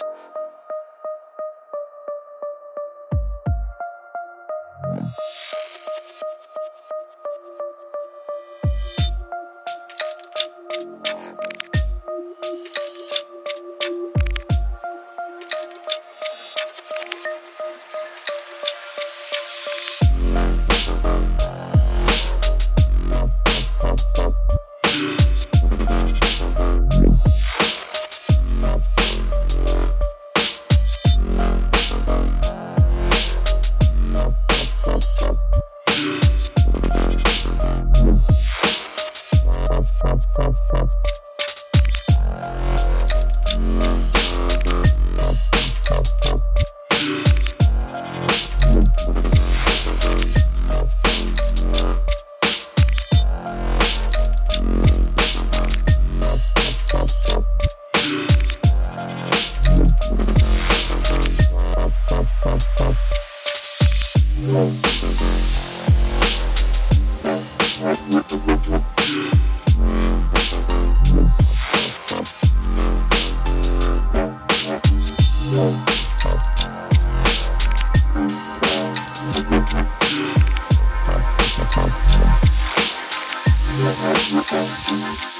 you Thank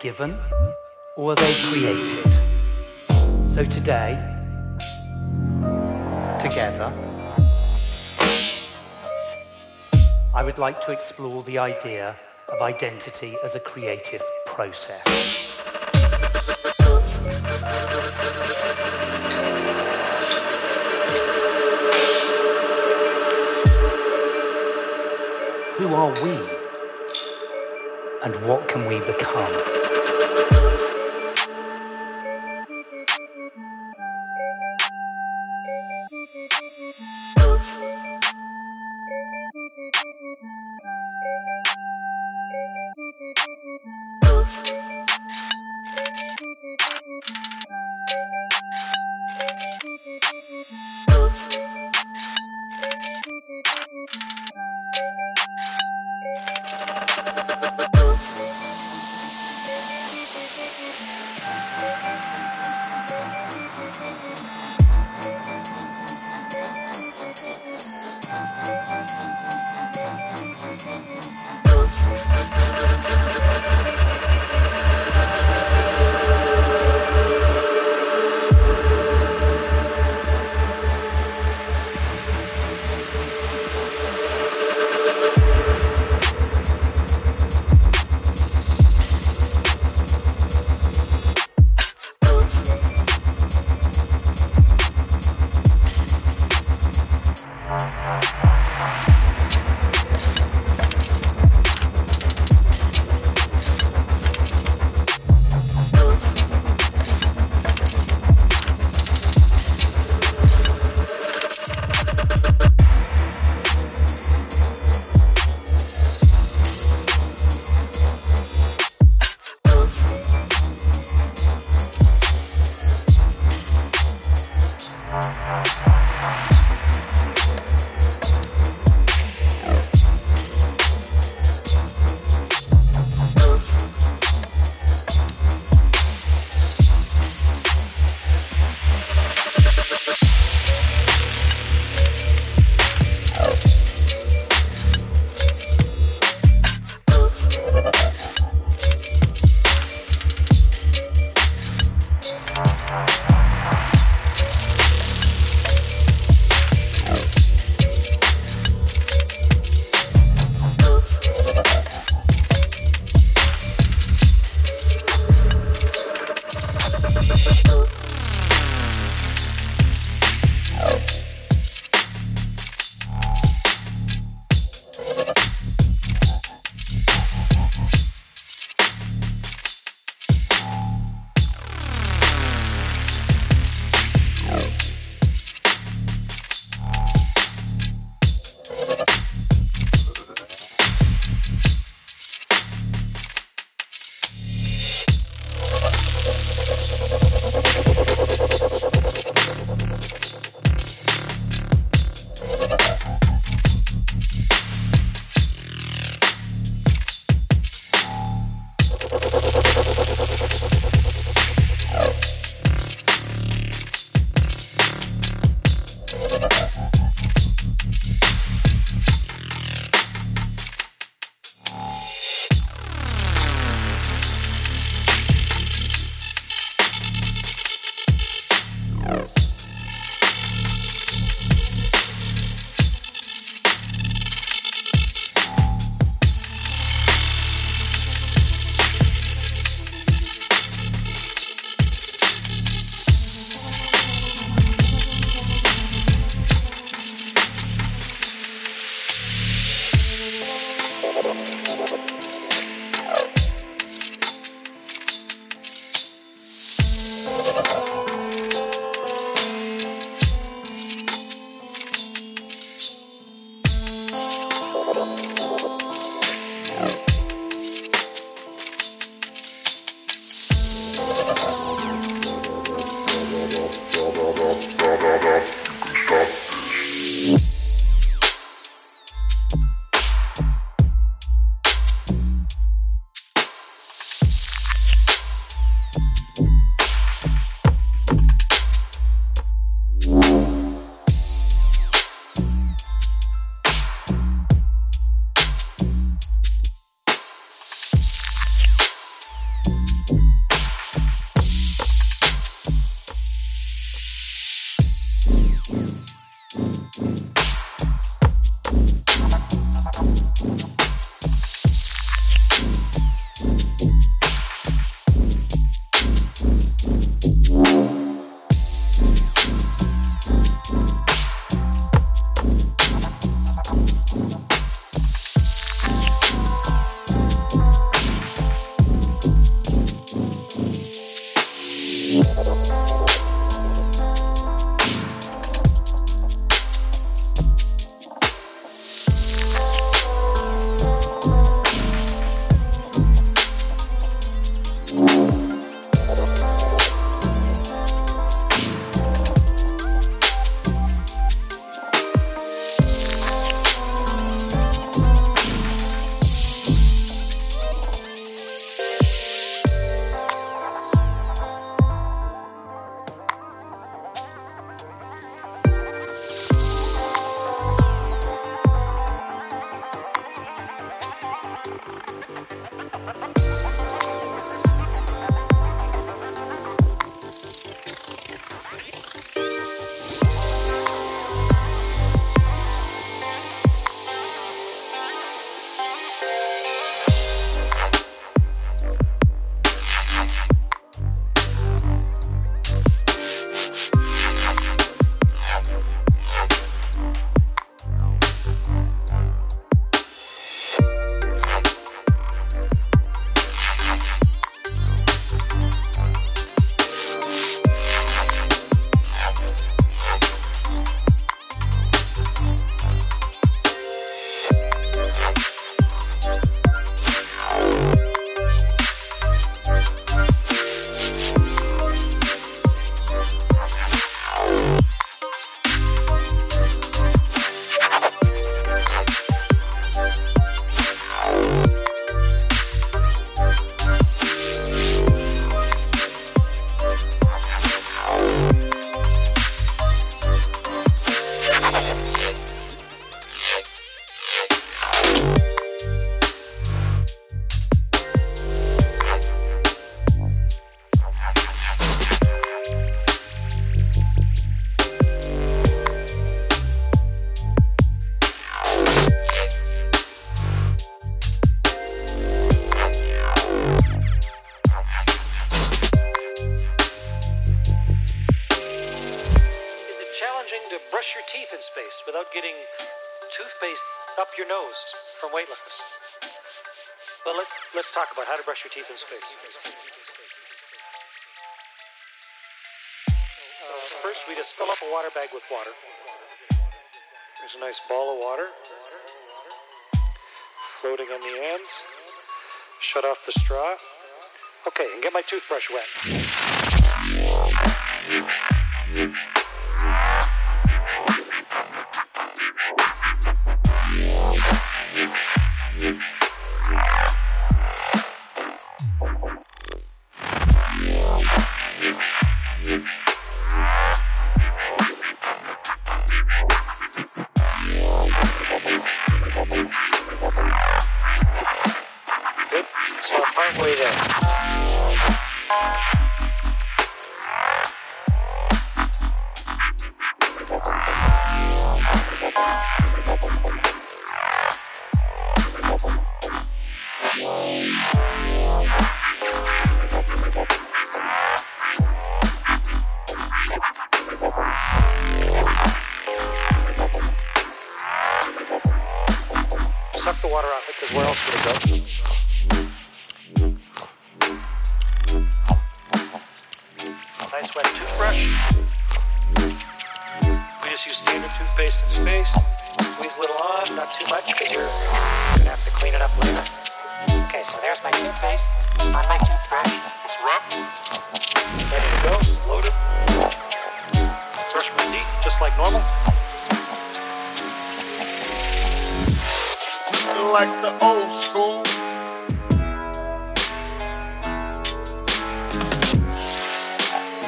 given or are they created? So today, together, I would like to explore the idea of identity as a creative process. And what can we become? weightlessness. But let, let's talk about how to brush your teeth in space. Uh, first, we just fill up a water bag with water. There's a nice ball of water floating on the ends. Shut off the straw. Okay, and get my toothbrush wet. the water off it because where else would it go? nice wet toothbrush. We just use standard toothpaste in space. Squeeze a little on, not too much, because you're gonna have to clean it up later. Okay, so there's my toothpaste on my toothbrush. It's rough. Ready to go, loaded. Brush my teeth just like normal. like the old school.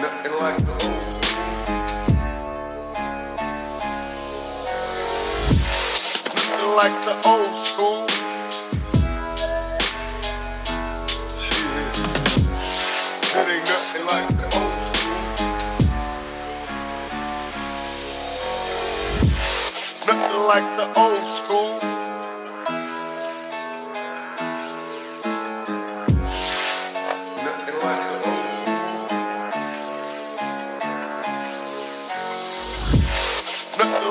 Nothing like the old school. Nothing like the old school. Yeah. It ain't nothing like the old school. Nothing like the old school.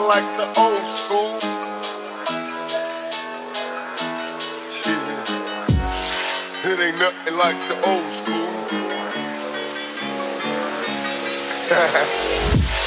like the old school. Yeah. It ain't nothing like the old school.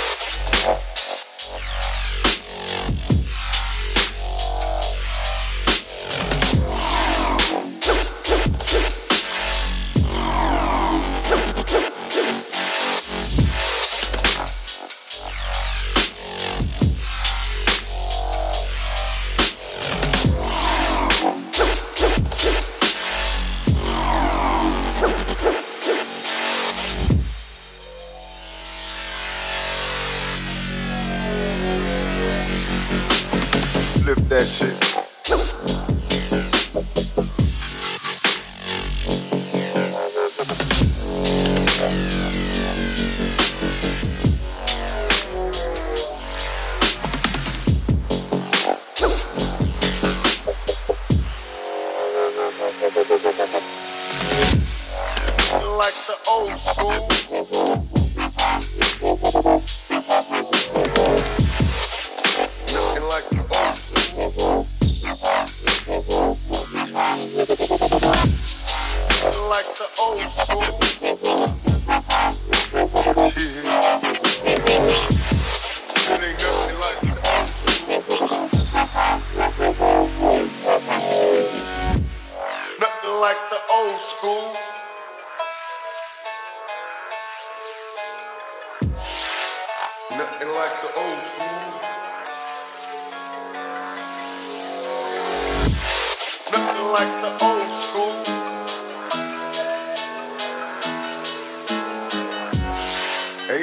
like the old school.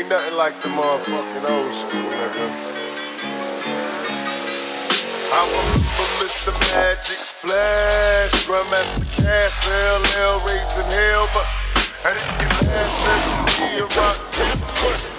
Ain't nothing like the motherfucking old school, nigga. I remember Mr. Magic Flash, Grandmaster Caz, LL raising hell, but I didn't get last and rock